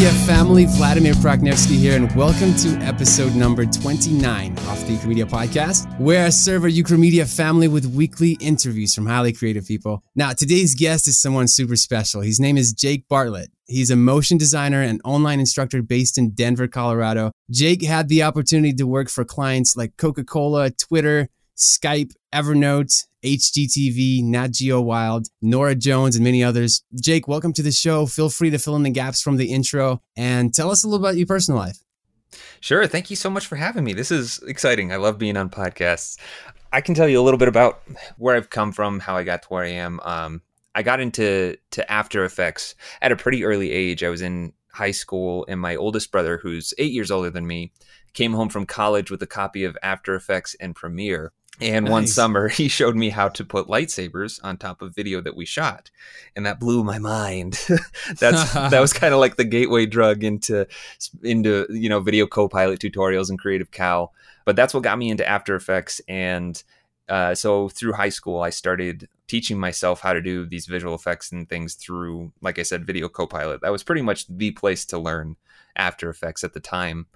Media family. Vladimir Proknevsky here, and welcome to episode number 29 of the Ukramedia podcast, where I serve our Ukramedia family with weekly interviews from highly creative people. Now, today's guest is someone super special. His name is Jake Bartlett. He's a motion designer and online instructor based in Denver, Colorado. Jake had the opportunity to work for clients like Coca Cola, Twitter, Skype, Evernote, HGTV, Nat Geo Wild, Norah Jones, and many others. Jake, welcome to the show. Feel free to fill in the gaps from the intro and tell us a little about your personal life. Sure. Thank you so much for having me. This is exciting. I love being on podcasts. I can tell you a little bit about where I've come from, how I got to where I am. Um, I got into to After Effects at a pretty early age. I was in high school, and my oldest brother, who's eight years older than me, came home from college with a copy of After Effects and Premiere. And nice. one summer, he showed me how to put lightsabers on top of video that we shot, and that blew my mind. That's that was kind of like the gateway drug into into you know video co-pilot tutorials and Creative Cow. But that's what got me into After Effects, and uh, so through high school, I started teaching myself how to do these visual effects and things through, like I said, Video Copilot. That was pretty much the place to learn After Effects at the time.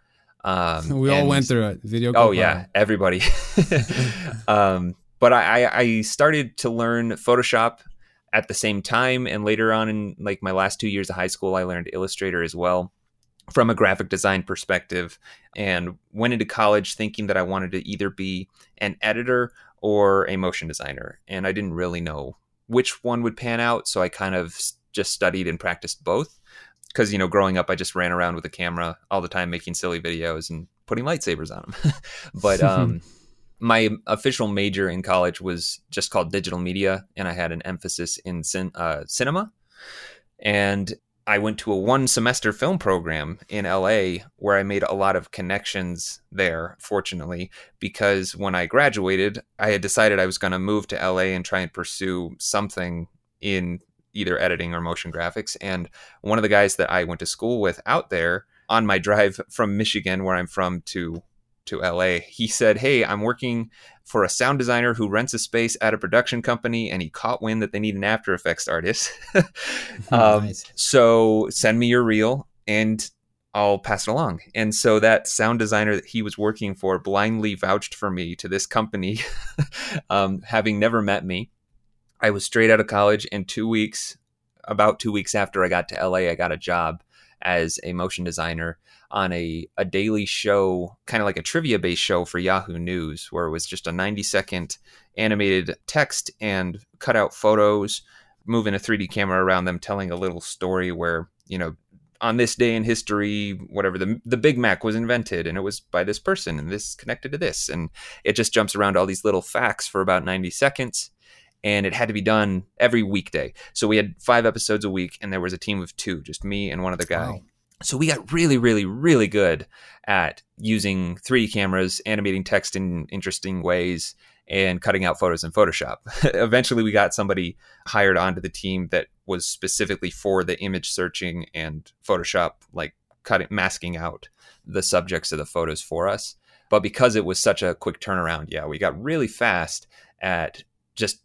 Um, we all went through it. Video. Oh yeah, everybody. um, but I, I started to learn Photoshop at the same time, and later on in like my last two years of high school, I learned Illustrator as well from a graphic design perspective and went into college thinking that I wanted to either be an editor or a motion designer and I didn't really know which one would pan out so I kind of just studied and practiced both because you know growing up i just ran around with a camera all the time making silly videos and putting lightsabers on them but um, my official major in college was just called digital media and i had an emphasis in cin- uh, cinema. And i went to a one semester film program in la where i made a lot of connections there fortunately because when i graduated i had decided i was going to move to la and try and pursue something in either editing or motion graphics. And one of the guys that I went to school with out there on my drive from Michigan, where I'm from, to to LA, he said, Hey, I'm working for a sound designer who rents a space at a production company, and he caught wind that they need an After Effects artist. um, nice. So send me your reel and I'll pass it along. And so that sound designer that he was working for blindly vouched for me to this company, um, having never met me. I was straight out of college in two weeks. About two weeks after I got to LA, I got a job as a motion designer on a, a daily show, kind of like a trivia based show for Yahoo News, where it was just a 90 second animated text and cut out photos, moving a 3D camera around them, telling a little story where, you know, on this day in history, whatever the the Big Mac was invented, and it was by this person, and this connected to this, and it just jumps around all these little facts for about ninety seconds, and it had to be done every weekday. So we had five episodes a week, and there was a team of two, just me and one other guy. Wow. So we got really, really, really good at using 3D cameras, animating text in interesting ways, and cutting out photos in Photoshop. Eventually, we got somebody hired onto the team that was specifically for the image searching and Photoshop, like cutting, masking out the subjects of the photos for us. But because it was such a quick turnaround, yeah, we got really fast at just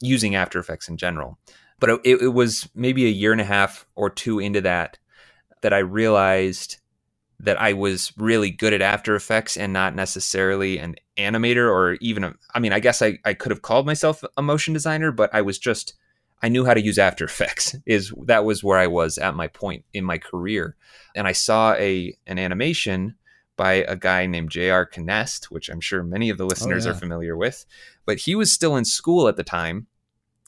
using After Effects in general. But it, it was maybe a year and a half or two into that that I realized that I was really good at After Effects and not necessarily an animator or even a, I mean, I guess I, I could have called myself a motion designer, but I was just, I knew how to use After Effects is that was where I was at my point in my career. And I saw a, an animation by a guy named J.R. Canest, which I'm sure many of the listeners oh, yeah. are familiar with. But he was still in school at the time,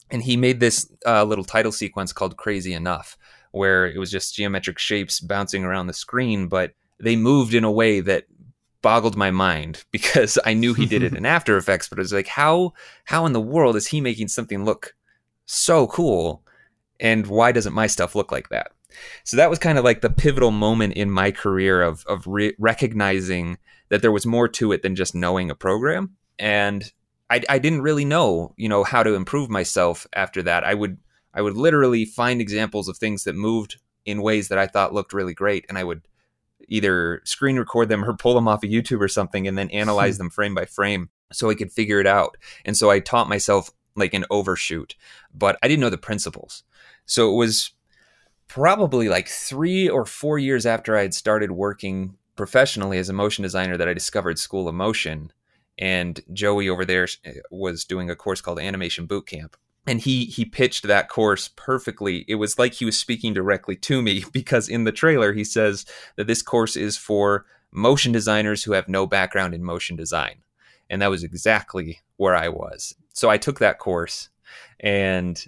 and he made this uh, little title sequence called Crazy Enough, where it was just geometric shapes bouncing around the screen, but they moved in a way that boggled my mind because I knew he did it in After Effects, but it was like, how how in the world is he making something look so cool? And why doesn't my stuff look like that? So that was kind of like the pivotal moment in my career of of re- recognizing that there was more to it than just knowing a program, and I, I didn't really know, you know, how to improve myself after that. I would I would literally find examples of things that moved in ways that I thought looked really great, and I would either screen record them or pull them off of YouTube or something, and then analyze them frame by frame so I could figure it out. And so I taught myself like an overshoot, but I didn't know the principles. So it was probably like three or four years after I had started working professionally as a motion designer that I discovered School of Motion. And Joey over there eh, was doing a course called Animation Bootcamp. And he he pitched that course perfectly. It was like he was speaking directly to me because in the trailer he says that this course is for motion designers who have no background in motion design. And that was exactly where I was. So I took that course and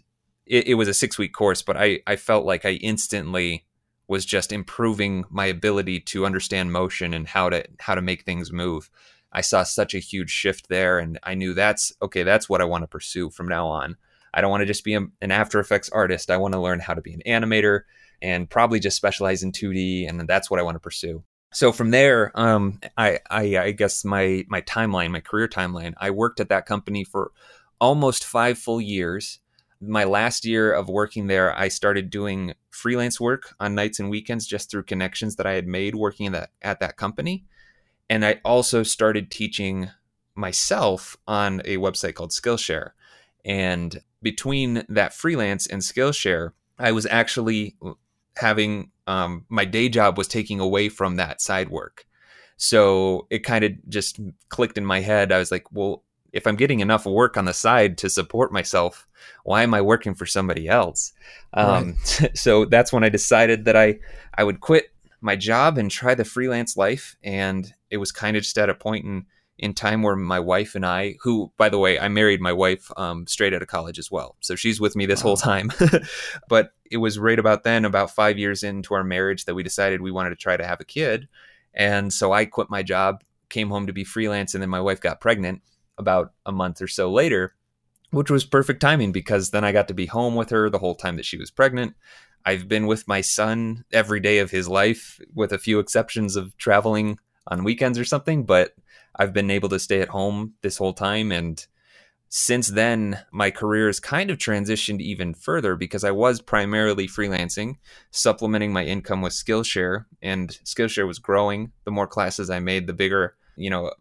it, it was a six week course, but I, I felt like I instantly was just improving my ability to understand motion and how to how to make things move. I saw such a huge shift there and I knew that's okay, that's what I want to pursue from now on. I don't want to just be a, an After Effects artist. I want to learn how to be an animator and probably just specialize in 2D and that's what I want to pursue. So from there, um, I, I, I guess my my timeline, my career timeline, I worked at that company for almost five full years my last year of working there, I started doing freelance work on nights and weekends just through connections that I had made working that, at that company. And I also started teaching myself on a website called Skillshare. And between that freelance and Skillshare, I was actually having um, my day job was taking away from that side work. So it kind of just clicked in my head. I was like, well, if I'm getting enough work on the side to support myself, why am I working for somebody else? Um, right. so that's when I decided that I I would quit my job and try the freelance life. And it was kind of just at a point in in time where my wife and I, who by the way, I married my wife um, straight out of college as well, so she's with me this wow. whole time. but it was right about then, about five years into our marriage, that we decided we wanted to try to have a kid. And so I quit my job, came home to be freelance, and then my wife got pregnant about a month or so later, which was perfect timing because then I got to be home with her the whole time that she was pregnant. I've been with my son every day of his life, with a few exceptions of traveling on weekends or something, but I've been able to stay at home this whole time. And since then, my career has kind of transitioned even further because I was primarily freelancing, supplementing my income with Skillshare, and Skillshare was growing. The more classes I made, the bigger, you know,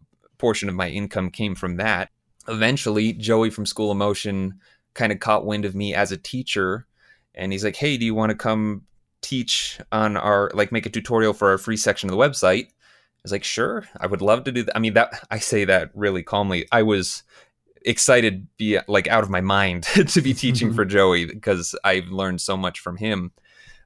portion of my income came from that. Eventually, Joey from School of Motion kind of caught wind of me as a teacher and he's like, "Hey, do you want to come teach on our like make a tutorial for our free section of the website?" I was like, "Sure, I would love to do that." I mean, that I say that really calmly. I was excited, be like out of my mind to be teaching for Joey because I've learned so much from him.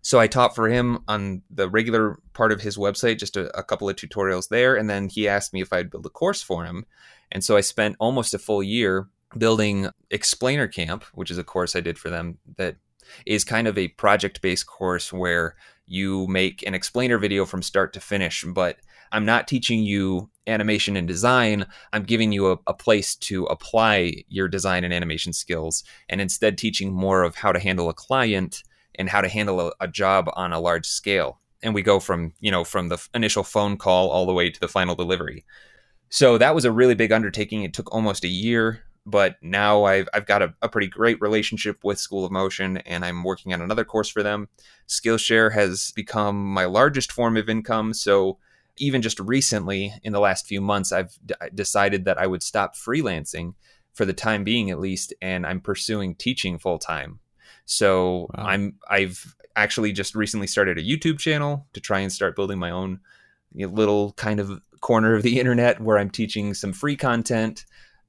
So I taught for him on the regular part of his website, just a, a, couple of tutorials there. And then he asked me if I'd build a course for him. And so I spent almost a full year building Explainer Camp, which is a course I did for them that is kind of a project based course where you make an explainer video from start to finish. But I'm not teaching you animation and design. I'm giving you a, a, place to apply your design and animation skills and instead teaching more of how to handle a client and how to handle a, a job on a large scale. And we go from, you know, from the initial phone call all the way to the final delivery. So that was a really big undertaking. It took almost a year, but now I've, I've got a, a, pretty great relationship with School of Motion and I'm working on another course for them. Skillshare has become my largest form of income. So even just recently, in the last few months, I've d- decided that I would stop freelancing for the time being at least, and I'm pursuing teaching full time. So wow. I'm I've actually just recently started a YouTube channel to try and start building my own you know, little kind of corner of the internet where I'm teaching some free content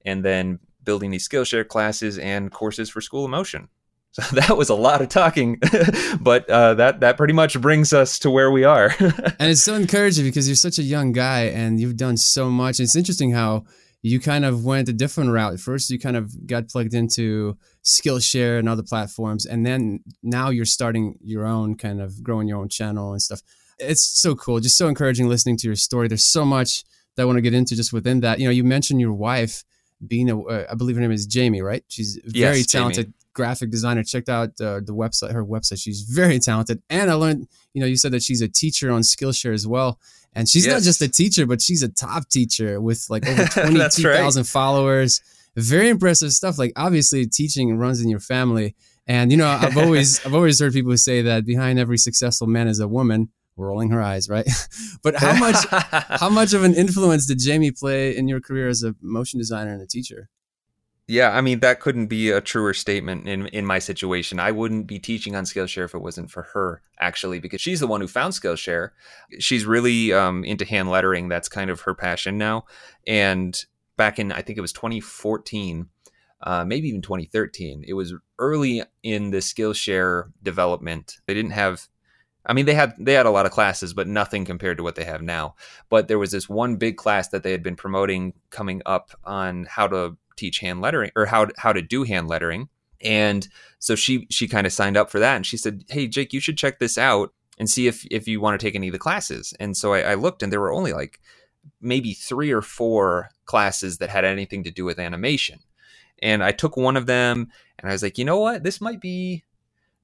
and then building these Skillshare classes and courses for School of Motion. So that was a lot of talking, but uh, that that pretty much brings us to where we are. and it's so encouraging because you're such a young guy and you've done so much. It's interesting how you kind of went a different route. First, you kind of got plugged into Skillshare and other platforms, and then now you're starting your own kind of growing your own channel and stuff. It's so cool, just so encouraging listening to your story. There's so much that I want to get into just within that. You know, you mentioned your wife being a, uh, I believe her name is Jamie, right? She's very yes, talented Jamie. Graphic designer. Checked out uh, the website, her website. She's very talented, and I learned, you know, you said that she's a teacher on Skillshare as well. And she's yes. not just a teacher, but she's a top teacher with like over 22,000 right. followers. Very impressive stuff. Like obviously teaching runs in your family. And you know, I've always I've always heard people say that behind every successful man is a woman rolling her eyes, right? but how much how much of an influence did Jamie play in your career as a motion designer and a teacher? Yeah, I mean that couldn't be a truer statement in in my situation. I wouldn't be teaching on Skillshare if it wasn't for her, actually, because she's the one who found Skillshare. She's really um, into hand lettering. That's kind of her passion now. And back in I think it was 2014, uh, maybe even 2013. It was early in the Skillshare development. They didn't have I mean, they had they had a lot of classes, but nothing compared to what they have now. But there was this one big class that they had been promoting coming up on how to teach hand lettering or how how to do hand lettering. And so she she kind of signed up for that, and she said, "Hey, Jake, you should check this out and see if if you want to take any of the classes." And so I, I looked, and there were only like maybe three or four classes that had anything to do with animation. And I took one of them, and I was like, you know what, this might be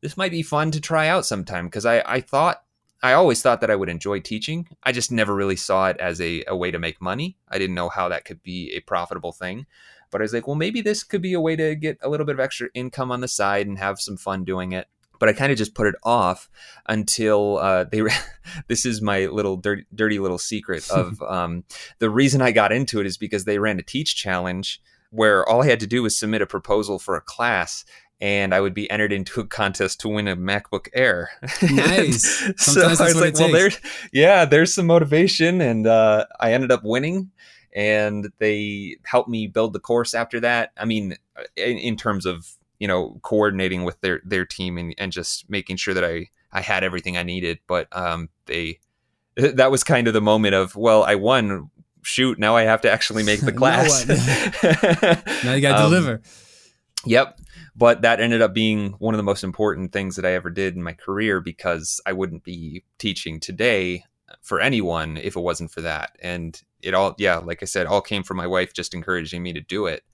this might be fun to try out sometime because I I thought I always thought that I would enjoy teaching. I just never really saw it as a, a way to make money. I didn't know how that could be a profitable thing. But I was like, well, maybe this could be a way to get a little bit of extra income on the side and have some fun doing it. But I kind of just put it off until uh, they. this is my little dirty, dirty little secret of um, the reason I got into it is because they ran a teach challenge where all I had to do was submit a proposal for a class and I would be entered into a contest to win a MacBook Air. Nice. so I was like, well, there's yeah, there's some motivation, and uh, I ended up winning and they helped me build the course after that. I mean, in, in terms of you know coordinating with their their team and, and just making sure that I I had everything I needed. But um, they that was kind of the moment of well, I won. Shoot, now I have to actually make the class. now you got to um, deliver. Yep. But that ended up being one of the most important things that I ever did in my career because I wouldn't be teaching today for anyone if it wasn't for that. And it all, yeah, like I said, all came from my wife just encouraging me to do it.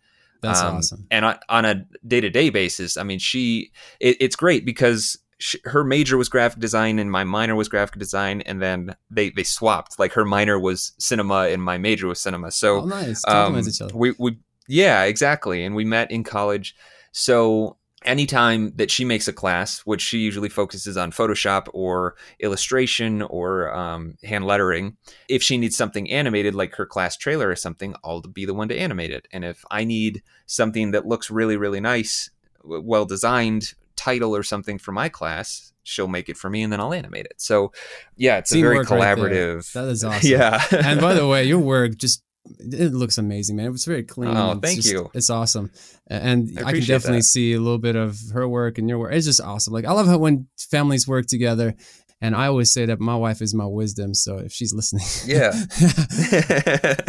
That's um, awesome. And on, on a day to day basis, I mean, she, it, it's great because she, her major was graphic design and my minor was graphic design, and then they they swapped. Like her minor was cinema and my major was cinema. So oh, nice. Um, we we yeah exactly, and we met in college. So anytime that she makes a class, which she usually focuses on Photoshop or illustration or um, hand lettering, if she needs something animated, like her class trailer or something, I'll be the one to animate it. And if I need something that looks really, really nice, well designed title or something for my class, she'll make it for me and then I'll animate it. So, yeah, it's Teamwork a very collaborative. Right that is awesome. Yeah. and by the way, your work just it looks amazing, man. It's very clean. Oh, it's thank just, you. It's awesome, and I, I can definitely that. see a little bit of her work and your work. It's just awesome. Like I love how when families work together, and I always say that my wife is my wisdom. So if she's listening, yeah.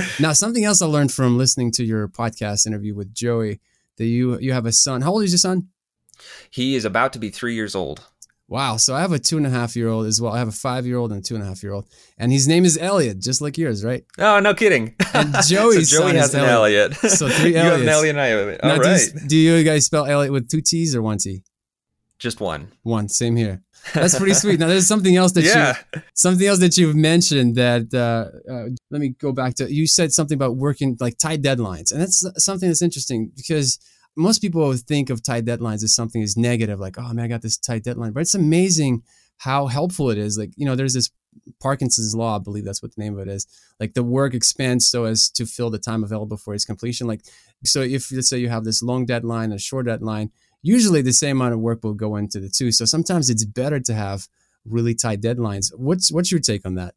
now something else I learned from listening to your podcast interview with Joey that you you have a son. How old is your son? He is about to be three years old. Wow. So I have a two and a half year old as well. I have a five year old and a two and a half year old. And his name is Elliot, just like yours, right? Oh, no kidding. And Joey's so Joey has an Elliot. Elliot. So three Elliots. you have an Elliot and I have it. All now, right. Do you, do you guys spell Elliot with two T's or one T? Just one. One. Same here. That's pretty sweet. Now there's something else that yeah. you something else that you've mentioned that uh, uh, let me go back to you said something about working like tight deadlines. And that's something that's interesting because most people think of tight deadlines as something as negative, like, oh man, I got this tight deadline. But it's amazing how helpful it is. Like, you know, there's this Parkinson's law, I believe that's what the name of it is. Like the work expands so as to fill the time available for its completion. Like, so if let's say you have this long deadline, a short deadline, usually the same amount of work will go into the two. So sometimes it's better to have really tight deadlines. What's what's your take on that?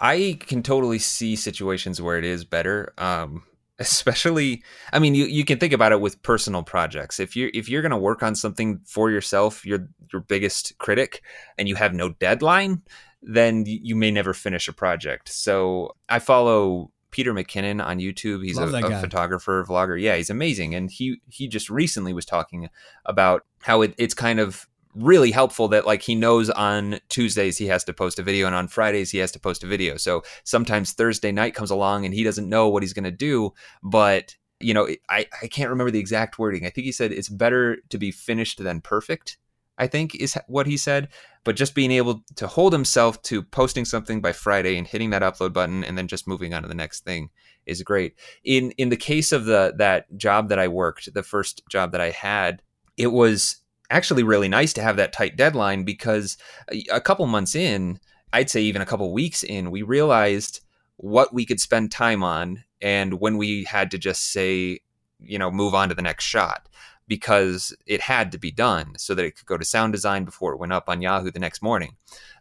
I can totally see situations where it is better. Um, especially i mean you, you can think about it with personal projects. If you're if you're going to work on something for yourself you're your biggest critic and you have no deadline then you may never finish a project. So i follow peter mckinnon on youtube. He's a, a photographer vlogger. Yeah he's amazing. And he he just recently was talking about how it, it's kind of really helpful that like he knows on Tuesdays he has to post a video and on Fridays he has to post a video. So sometimes Thursday night comes along and he doesn't know what he's going to do, but you know, I, I can't remember the exact wording. I think he said it's better to be finished than perfect. I think is what he said, but just being able to hold himself to posting something by Friday and hitting that upload button and then just moving on to the next thing is great. In in the case of the that job that I worked, the first job that I had, it was actually really nice to have that tight deadline because uh, a couple months in, I'd say even a couple weeks in, we realized what we could spend time on and when we had to just say you know, move on to the next shot because it had to be done so that it could go to sound design before it went up on Yahoo the next morning.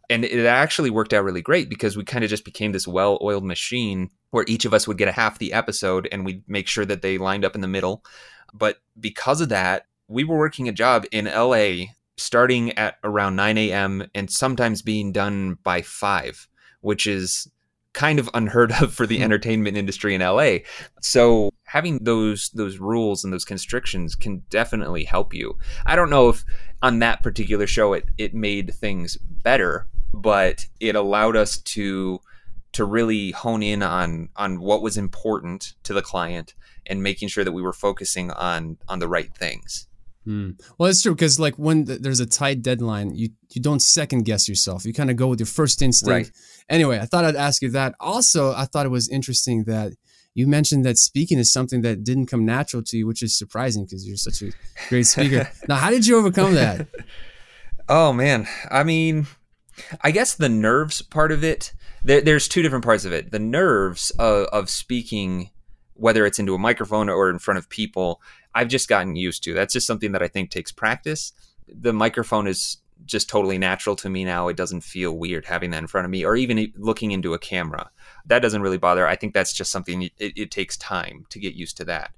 And it actually worked out really great because we kind of just became this well oiled machine where each of us would get a half the episode and we'd make sure that they lined up in the middle. But because of that, we were working a job in LA starting at around 9 a.m. and sometimes being done by 5, which is kind of unheard of for the hmm. entertainment industry in LA. So having those those rules and those constrictions can definitely help you. I don't know if on that particular show it it made things better, but it allowed us to to really hone in on on what was important to the client and making sure that we were focusing on on the right things. Mm. Well, it's true because like when th- there's a tight deadline, you you don't second guess yourself. You kind of go with your first instinct. Right. Anyway, I thought I'd ask you that. Also, I thought it was interesting that you mentioned that speaking is something that didn't come natural to you, which is surprising because you're such a great speaker. now, how did you overcome that? oh man, I mean, I guess the nerves part of it. There, there's two different parts of it. The nerves of, of speaking, whether it's into a microphone or in front of people I've just gotten used to. That's just something that I think takes practice. The microphone is just totally natural to me now. It doesn't feel weird having that in front of me or even looking into a camera. That doesn't really bother. I think that's just something it, it takes time to get used to that.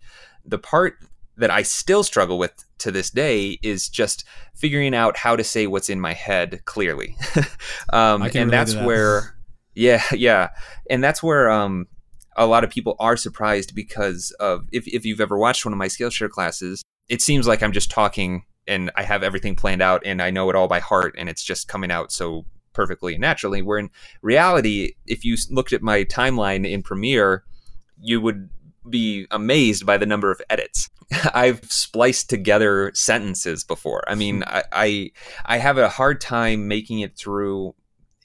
The part that I still struggle with to this day is just figuring out how to say what's in my head clearly. um, and that's that. where, yeah, yeah. And that's where um, a lot of people are surprised because of if, if you've ever watched one of my Skillshare classes, it seems like I'm just talking and I have everything planned out and I know it all by heart and it's just coming out so perfectly and naturally. Where in reality, if you looked at my timeline in Premiere, you would be amazed by the number of edits. I've spliced together sentences before. I mean, I, I I have a hard time making it through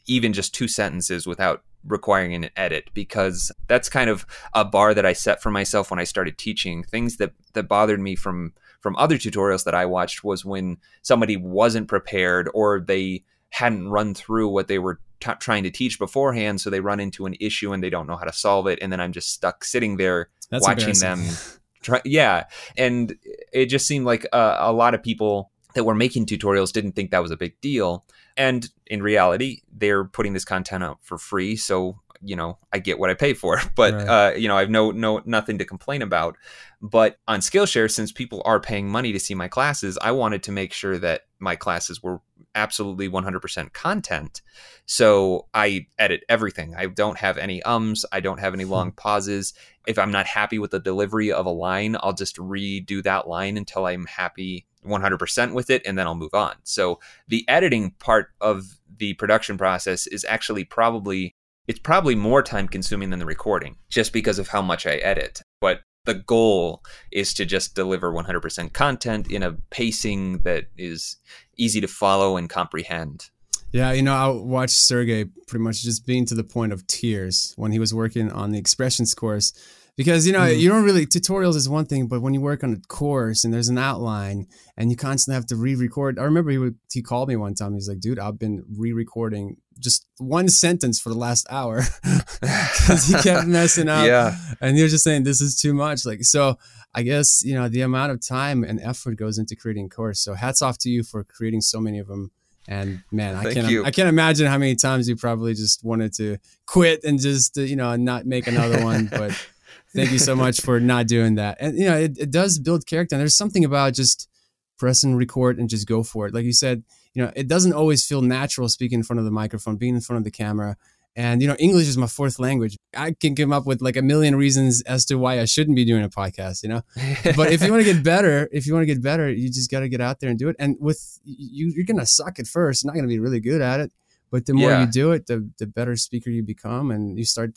even just two sentences without requiring an edit because that's kind of a bar that I set for myself when I started teaching. Things that that bothered me from from other tutorials that I watched was when somebody wasn't prepared or they hadn't run through what they were t- trying to teach beforehand, so they run into an issue and they don't know how to solve it, and then I'm just stuck sitting there that's watching them. Try, yeah, and it just seemed like uh, a lot of people that were making tutorials didn't think that was a big deal. And in reality, they're putting this content out for free, so you know I get what I pay for. But right. uh, you know I've no no nothing to complain about. But on Skillshare, since people are paying money to see my classes, I wanted to make sure that my classes were absolutely 100% content. So I edit everything. I don't have any ums. I don't have any long hmm. pauses. If I'm not happy with the delivery of a line, I'll just redo that line until I'm happy 100% with it and then I'll move on. So the editing part of the production process is actually probably it's probably more time consuming than the recording just because of how much I edit. But the goal is to just deliver 100% content in a pacing that is easy to follow and comprehend. Yeah, you know, I watched Sergey pretty much just being to the point of tears when he was working on the expressions course because you know mm. you don't really tutorials is one thing but when you work on a course and there's an outline and you constantly have to re-record i remember he would he called me one time he's like dude i've been re-recording just one sentence for the last hour because he kept messing up yeah and you're just saying this is too much like so i guess you know the amount of time and effort goes into creating course so hats off to you for creating so many of them and man, I can't you. I can't imagine how many times you probably just wanted to quit and just you know not make another one. But Thank you so much for not doing that. And you know, it, it does build character. And there's something about just press and record and just go for it. Like you said, you know, it doesn't always feel natural speaking in front of the microphone, being in front of the camera. And you know, English is my fourth language. I can come up with like a million reasons as to why I shouldn't be doing a podcast, you know. but if you want to get better, if you want to get better, you just got to get out there and do it. And with you, you're gonna suck at first, you're not gonna be really good at it. But the more yeah. you do it, the the better speaker you become, and you start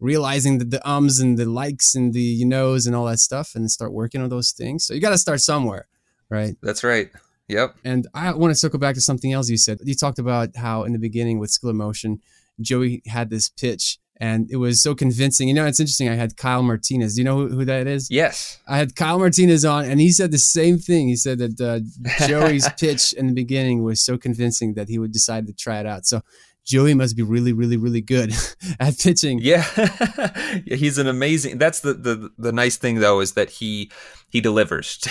realizing that the ums and the likes and the you knows and all that stuff and start working on those things. So you got to start somewhere, right? That's right. Yep. And I want to circle back to something else you said. You talked about how in the beginning with Skill Motion, Joey had this pitch and it was so convincing. You know, it's interesting. I had Kyle Martinez. Do you know who, who, that is? Yes. I had Kyle Martinez on, and he said the same thing. He said that uh, Joey's pitch in the beginning was so convincing that he would decide to try it out. So Joey must be really, really, really good at pitching. Yeah. he's an amazing. That's the, the the nice thing though is that he he delivers.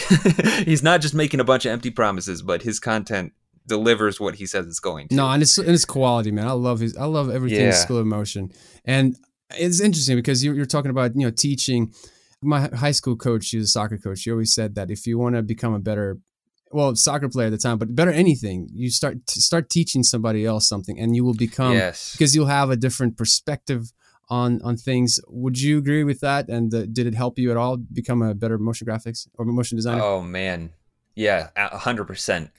he's not just making a bunch of empty promises, but his content delivers what he says it's going to. No, and it's and it's quality, man. I love his. I love everything yeah. School of Motion, and it's interesting because you're, you're talking about you know teaching. My high school coach, she was a soccer coach. She always said that if you want to become a better well soccer player at the time but better anything you start start teaching somebody else something and you will become yes. because you'll have a different perspective on on things. Would you agree with that? And uh, did it help you at all become a better motion graphics or motion designer? Oh man. Yeah 100%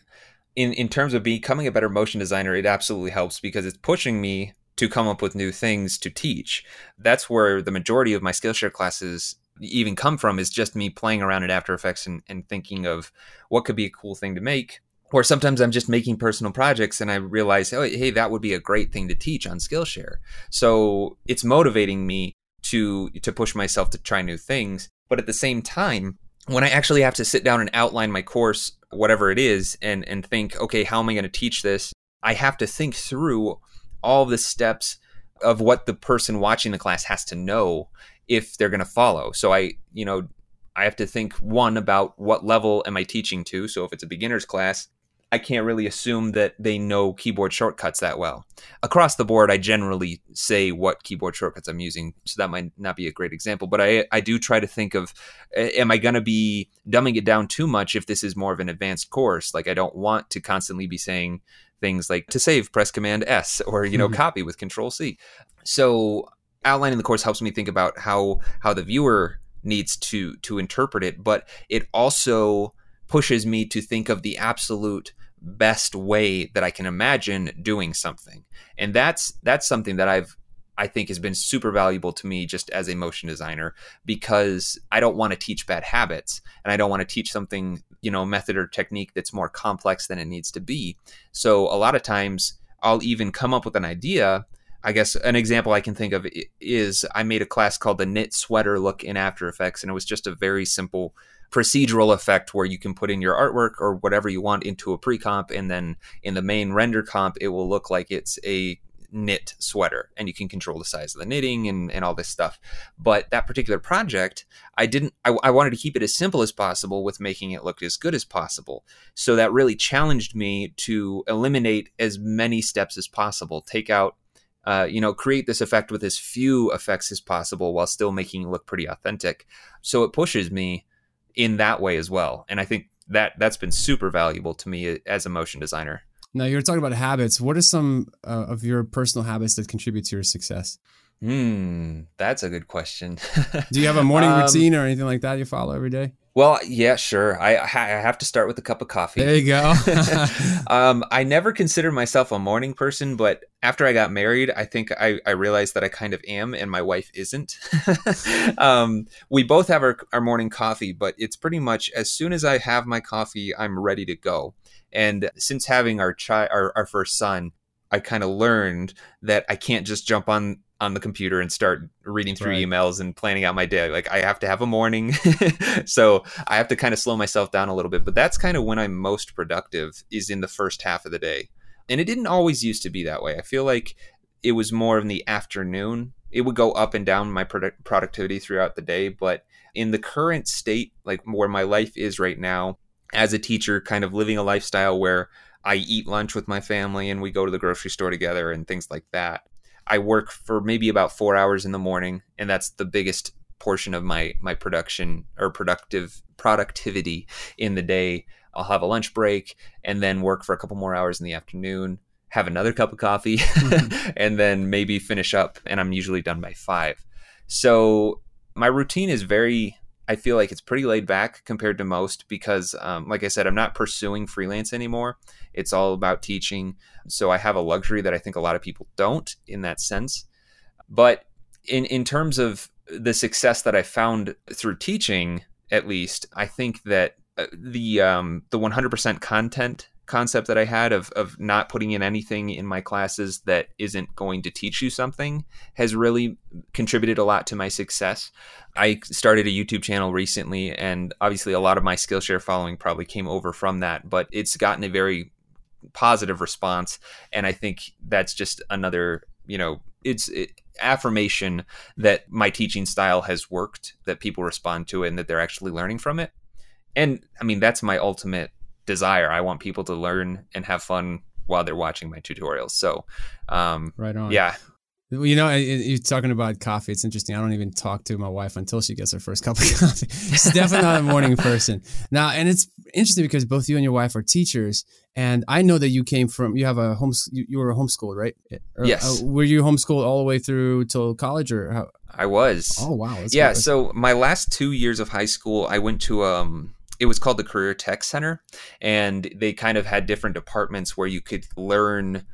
in in terms of becoming a better motion designer, it absolutely helps because it's pushing me to come up with new things to teach. That's where the majority of my Skillshare classes even come from is just me playing around in After Effects and, and thinking of what could be a cool thing to make. Or sometimes I'm just making personal projects and I realize, oh, hey, that would be a great thing to teach on Skillshare. So it's motivating me to to push myself to try new things. But at the same time, when I actually have to sit down and outline my course, whatever it is, and and think, okay, how am I going to teach this? I have to think through all the steps of what the person watching the class has to know if they're going to follow. So I, you know, I have to think one about what level am I teaching to. So if it's a beginner's class, I can't really assume that they know keyboard shortcuts that well. Across the board, I generally say what keyboard shortcuts I'm using, so that might not be a great example. But I, I do try to think of, am I going to be dumbing it down too much if this is more of an advanced course? Like I don't want to constantly be saying things like to save, press Command S, or you know, mm-hmm. copy with Control C. So outlining the course helps me think about how how the viewer needs to to interpret it, but it also pushes me to think of the absolute best way that I can imagine doing something. And that's that's something that I've I think has been super valuable to me just as a motion designer because I don't want to teach bad habits and I don't want to teach something, you know, method or technique that's more complex than it needs to be. So a lot of times I'll even come up with an idea I guess an example I can think of is I made a class called the knit sweater look in After Effects, and it was just a very simple procedural effect where you can put in your artwork or whatever you want into a pre-comp and then in the main render comp it will look like it's a knit sweater and you can control the size of the knitting and, and all this stuff. But that particular project i didn't I, I wanted to keep it as simple as possible with making it look as good as possible. So that really challenged me to eliminate as many steps as possible take out uh, you know, create this effect with as few effects as possible while still making it look pretty authentic. So it pushes me in that way as well. And I think that that's been super valuable to me as a motion designer. Now you're talking about habits. What are some uh, of your personal habits that contribute to your success? Hmm, that's a good question. Do you have a morning um, routine or anything like that you follow every day? Well, yeah, sure. I, I have to start with a cup of coffee. There you go. um, I never considered myself a morning person, but after I got married, I think I, I realized that I kind of am, and my wife isn't. um, we both have our, our morning coffee, but it's pretty much as soon as I have my coffee, I'm ready to go. And since having our child, our, our first son, I kind of learned that I can't just jump on on the computer and start reading through right. emails and planning out my day. Like I have to have a morning. so I have to kind of slow myself down a little bit. But that's kind of when I'm most productive is in the first half of the day. And it didn't always used to be that way. I feel like it was more in the afternoon. It would go up and down my product- productivity throughout the day. But in the current state, like where my life is right now, as a teacher, kind of living a lifestyle where I eat lunch with my family and we go to the grocery store together and things like that. I work for maybe about four hours in the morning, and that's the biggest portion of my my production or productive productivity in the day. I'll have a lunch break and then work for a couple more hours in the afternoon, have another cup of coffee, mm-hmm. and then maybe finish up. And I'm usually done by five. So my routine is very I feel like it's pretty laid back compared to most because, um, like I said, I'm not pursuing freelance anymore. It's all about teaching. So I have a luxury that I think a lot of people don't in that sense. But in, in terms of the success that I found through teaching, at least, I think that uh, the um, the 100% content concept that I had of of not putting in anything in my classes that isn't going to teach you something has really contributed a lot to my success. I started a YouTube channel recently and obviously a lot of my Skillshare following probably came over from that, but it's gotten a very positive response. And I think that's just another, you know, it's it, affirmation that my teaching style has worked, that people respond to it, and that they're actually learning from it. And I mean, that's my ultimate desire. I want people to learn and have fun while they're watching my tutorials. So, um, right on. Yeah. You know, you're talking about coffee. It's interesting. I don't even talk to my wife until she gets her first cup of coffee. She's definitely not a morning person. Now, and it's interesting because both you and your wife are teachers, and I know that you came from you have a home you, you were homeschooled, right? Yes. Uh, were you homeschooled all the way through till college, or how? I was. Oh wow. yeah. Cool. So my last two years of high school, I went to um it was called the Career Tech Center, and they kind of had different departments where you could learn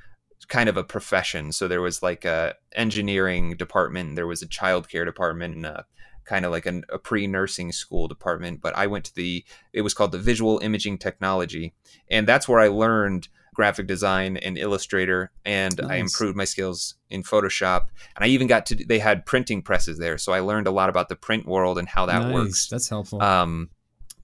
kind of a profession. So there was like a engineering department, there was a childcare department, and a, kind of like an, a pre-nursing school department. But I went to the it was called the Visual Imaging Technology, and that's where I learned graphic design and Illustrator, and nice. I improved my skills in Photoshop. And I even got to they had printing presses there, so I learned a lot about the print world and how that nice. works. That's helpful. Um,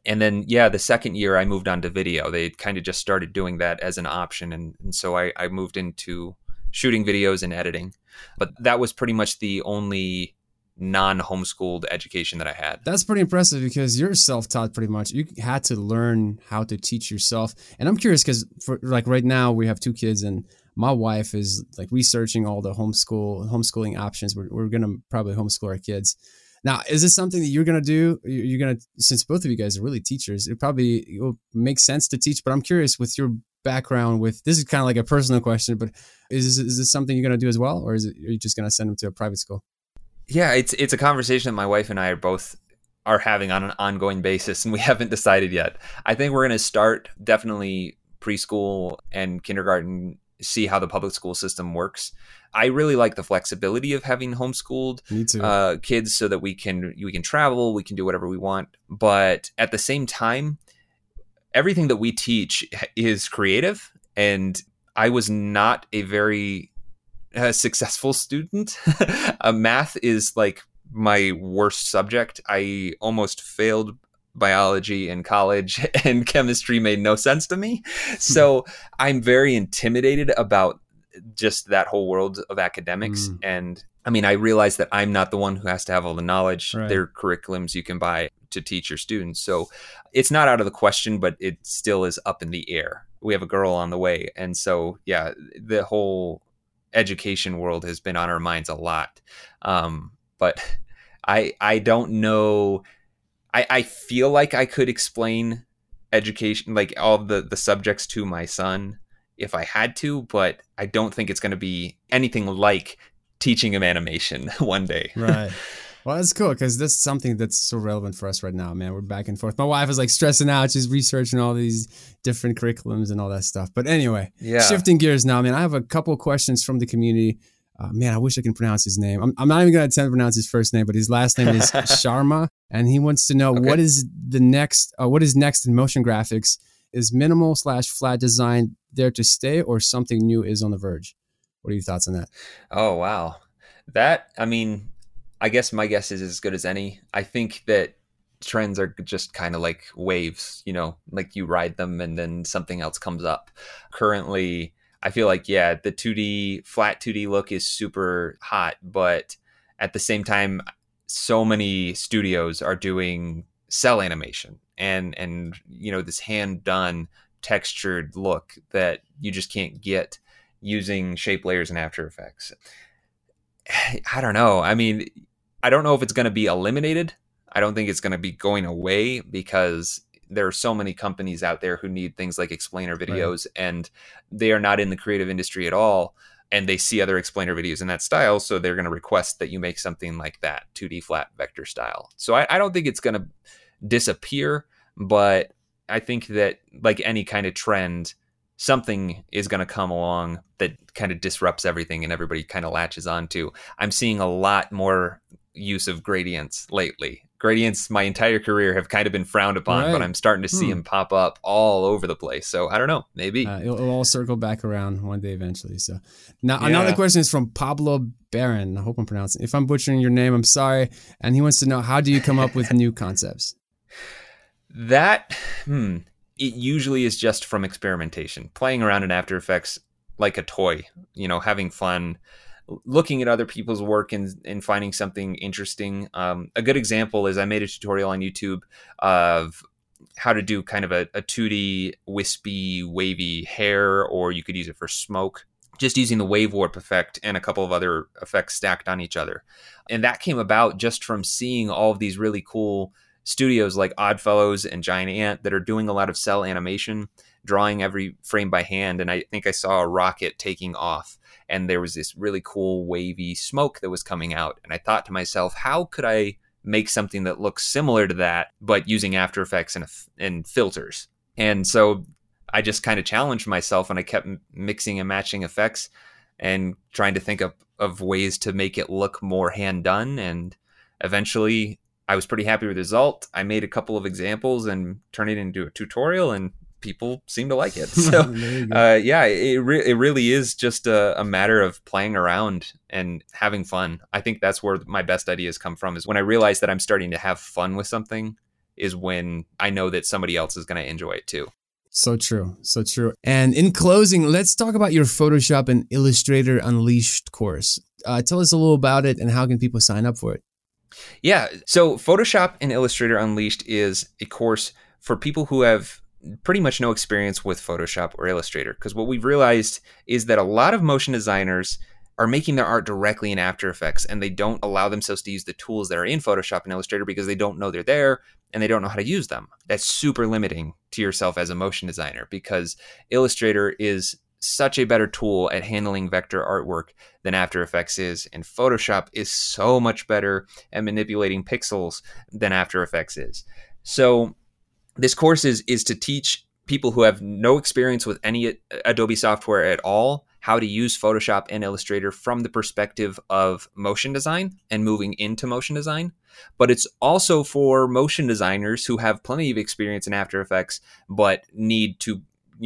and then yeah the second year i moved on to video they kind of just started doing that as an option. And, and so I, I moved into shooting videos and editing. But that was pretty much the only non-homeschooled education that i had. That's pretty impressive because you're self-taught pretty much. You had to learn how to teach yourself. And i'm curious because for like right now we have two kids and my wife is like researching all the homeschool homeschooling options. We're, we're gonna probably homeschool our kids now, is this something that you're going to do? You're going to, since both of you guys are really teachers, it probably it will make sense to teach. But I'm curious with your background with this is kind of like a personal question, but is this, is this something you're going to do as well, or is it are you just going to send them to a private school? Yeah, it's it's a conversation that my wife and I are both are having on an ongoing basis, and we haven't decided yet. I think we're going to start definitely preschool and kindergarten, see how the public school system works. I really like the flexibility of having homeschooled uh, kids so that we can we can travel, we can do whatever we want. But at the same time, everything that we teach is creative, and I was not a very uh, successful student. uh, math is like my worst subject. I almost failed biology in college and chemistry made no sense to me. So I'm very intimidated about just that whole world of academics mm. and I mean, I realize that I'm not the one who has to have all the knowledge. Right. There are curriculums you can buy to teach your students. So it's not out of the question, but it still is up in the air. We have a girl on the way. And so, yeah, the whole education world has been on our minds a lot. Um, but I, I don't know. I, I feel like I could explain education, like all the, the subjects to my son if I had to, but I don't think it's going to be anything like teaching him animation one day. right. Well, that's cool because that's something that's so relevant for us right now, man. We're back and forth. My wife is like stressing out. She's researching all these different curriculums and all that stuff. But anyway, yeah. shifting gears now, man. I have a couple questions from the community. Uh, man, I wish I can pronounce his name. I'm, I'm not even going to attempt to pronounce his first name, but his last name is Sharma, and he wants to know okay. what is the next, uh, what is next in motion graphics is minimal slash flat design there to stay or something new is on the verge? What are your thoughts on that? Oh, wow. That, I mean, I guess my guess is as good as any. I think that trends are just kind of like waves, you know, like you ride them and then something else comes up. Currently, I feel like, yeah, the 2D, flat 2D look is super hot, but at the same time, so many studios are doing cel animation and and you know this hand done textured look that you just can't get using shape layers in After Effects. I don't know. I mean, I don't know if it's going to be eliminated. I don't think it's going to be going away because there are so many companies out there who need things like explainer videos right. and they are not in the creative industry at all and they see other explainer videos in that style so they're going to request that you make something like that 2d flat vector style so i, I don't think it's going to disappear, but I think that like any kind of trend, something is going to come along that kind of disrupts everything and everybody kind of latches onto. I'm seeing a lot more use of gradients lately. Gradients, my entire career, have kind of been frowned upon, right. but I'm starting to see hmm. them pop up all over the place. So I don't know, maybe uh, it'll, it'll, all circle back around one day eventually. So now yeah. another question is from Pablo Barron. I hope I'm pronouncing. If I'm butchering your name, I'm sorry. And he wants to know how do you come up with new concepts? That, hmm, it usually is just from experimentation, playing around in After Effects like a toy, you know, having fun, looking at other people's work and, and finding something interesting. Um, a good example is I made a tutorial on YouTube of how to do kind of a, a 2D wispy, wavy hair, or you could use it for smoke, just using the wave warp effect and a couple of other effects stacked on each other. And that came about just from seeing all of these really cool studios like Oddfellows and Giant Ant that are doing a lot of cel animation, drawing every frame by hand. And I think I saw a rocket taking off, and there was this really cool wavy smoke that was coming out. And I thought to myself, how could I make something that looks similar to that, but using After Effects and, and filters? And so I just kind of challenged myself, and I kept mixing and matching effects and trying to think of, of ways to make it look more hand done. And eventually I was pretty happy with the result. I made a couple of examples and turned it into a tutorial, and people seem to like it. So, uh, yeah, it, re- it really is just a, a, matter of playing around and having fun. I think that's where my best ideas come from. Is when I realize that I'm starting to have fun with something, is when I know that somebody else is going to enjoy it too. So true. So true. And in closing, let's talk about your Photoshop and Illustrator Unleashed course. Uh, tell us a little about it and how can people sign up for it? Yeah. So Photoshop and Illustrator Unleashed is a course for people who have pretty much no experience with Photoshop or Illustrator. Because what we've realized is that a lot of motion designers are making their art directly in After Effects and they don't allow themselves to use the tools that are in Photoshop and Illustrator because they don't know they're there and they don't know how to use them. That's super limiting to yourself as a motion designer because Illustrator is such a better tool at handling vector artwork than After Effects is, and Photoshop is so much better at manipulating pixels than After Effects is. So this course is is to teach people who have no experience with any Adobe software at all how to use Photoshop and Illustrator from the perspective of motion design and moving into motion design. But it's also for motion designers who have plenty of experience in After Effects but need to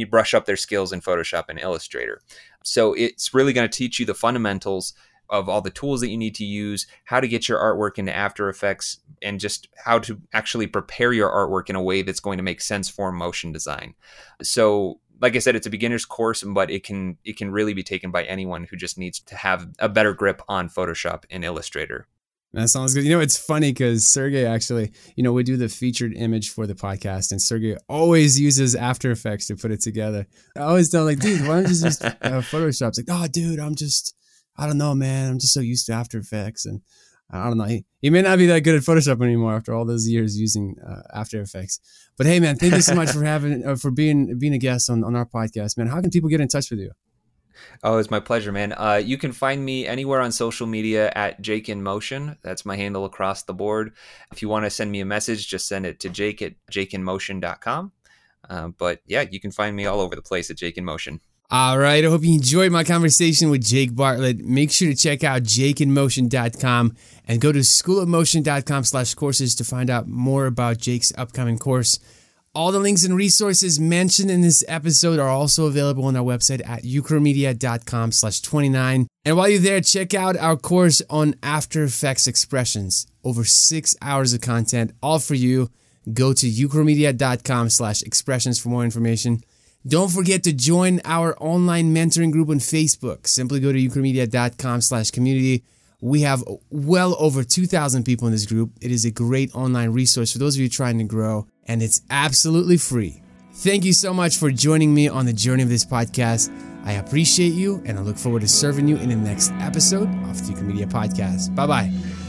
brush up their skills in Photoshop and Illustrator. So it's really going to teach you the fundamentals of all the tools that you need to use, how to get your artwork into After Effects, and just how to actually prepare your artwork in a way that's going to make sense for motion design. So like I said, it's a beginner's course, but it can it can really be taken by anyone who just needs to have a better grip on Photoshop and Illustrator. That sounds good. You know, it's funny because Sergey actually, you know, we do the featured image for the podcast, and Sergey always uses After Effects to put it together. I always tell him, like, dude, why don't you just uh, Photoshop? It's like, oh, dude, I'm just, I don't know, man. I'm just so used to After Effects. And I don't know. He, he may not be that good at Photoshop anymore after all those years using uh, After Effects. But hey, man, thank you so much for having, uh, for being, being a guest on, on our podcast, man. How can people get in touch with you? Oh, it's my pleasure, man. Uh, you can find me anywhere on social media at Jake in Motion. That's my handle across the board. If you want to send me a message, just send it to Jake at jakeinmotion.com. Uh, but yeah, you can find me all over the place at Jake in Motion. All right. I hope you enjoyed my conversation with Jake Bartlett. Make sure to check out jakeinmotion.com and go to schoolofmotion.com slash courses to find out more about Jake's upcoming course. All the links and resources mentioned in this episode are also available on our website at ukramedia.com slash 29. And while you're there, check out our course on After Effects expressions. Over six hours of content, all for you. Go to ukramedia.com slash expressions for more information. Don't forget to join our online mentoring group on Facebook. Simply go to ukramedia.com slash community. We have well over 2,000 people in this group. It is a great online resource for those of you trying to grow and it's absolutely free. Thank you so much for joining me on the journey of this podcast. I appreciate you, and I look forward to serving you in the next episode of the Media Podcast. Bye bye.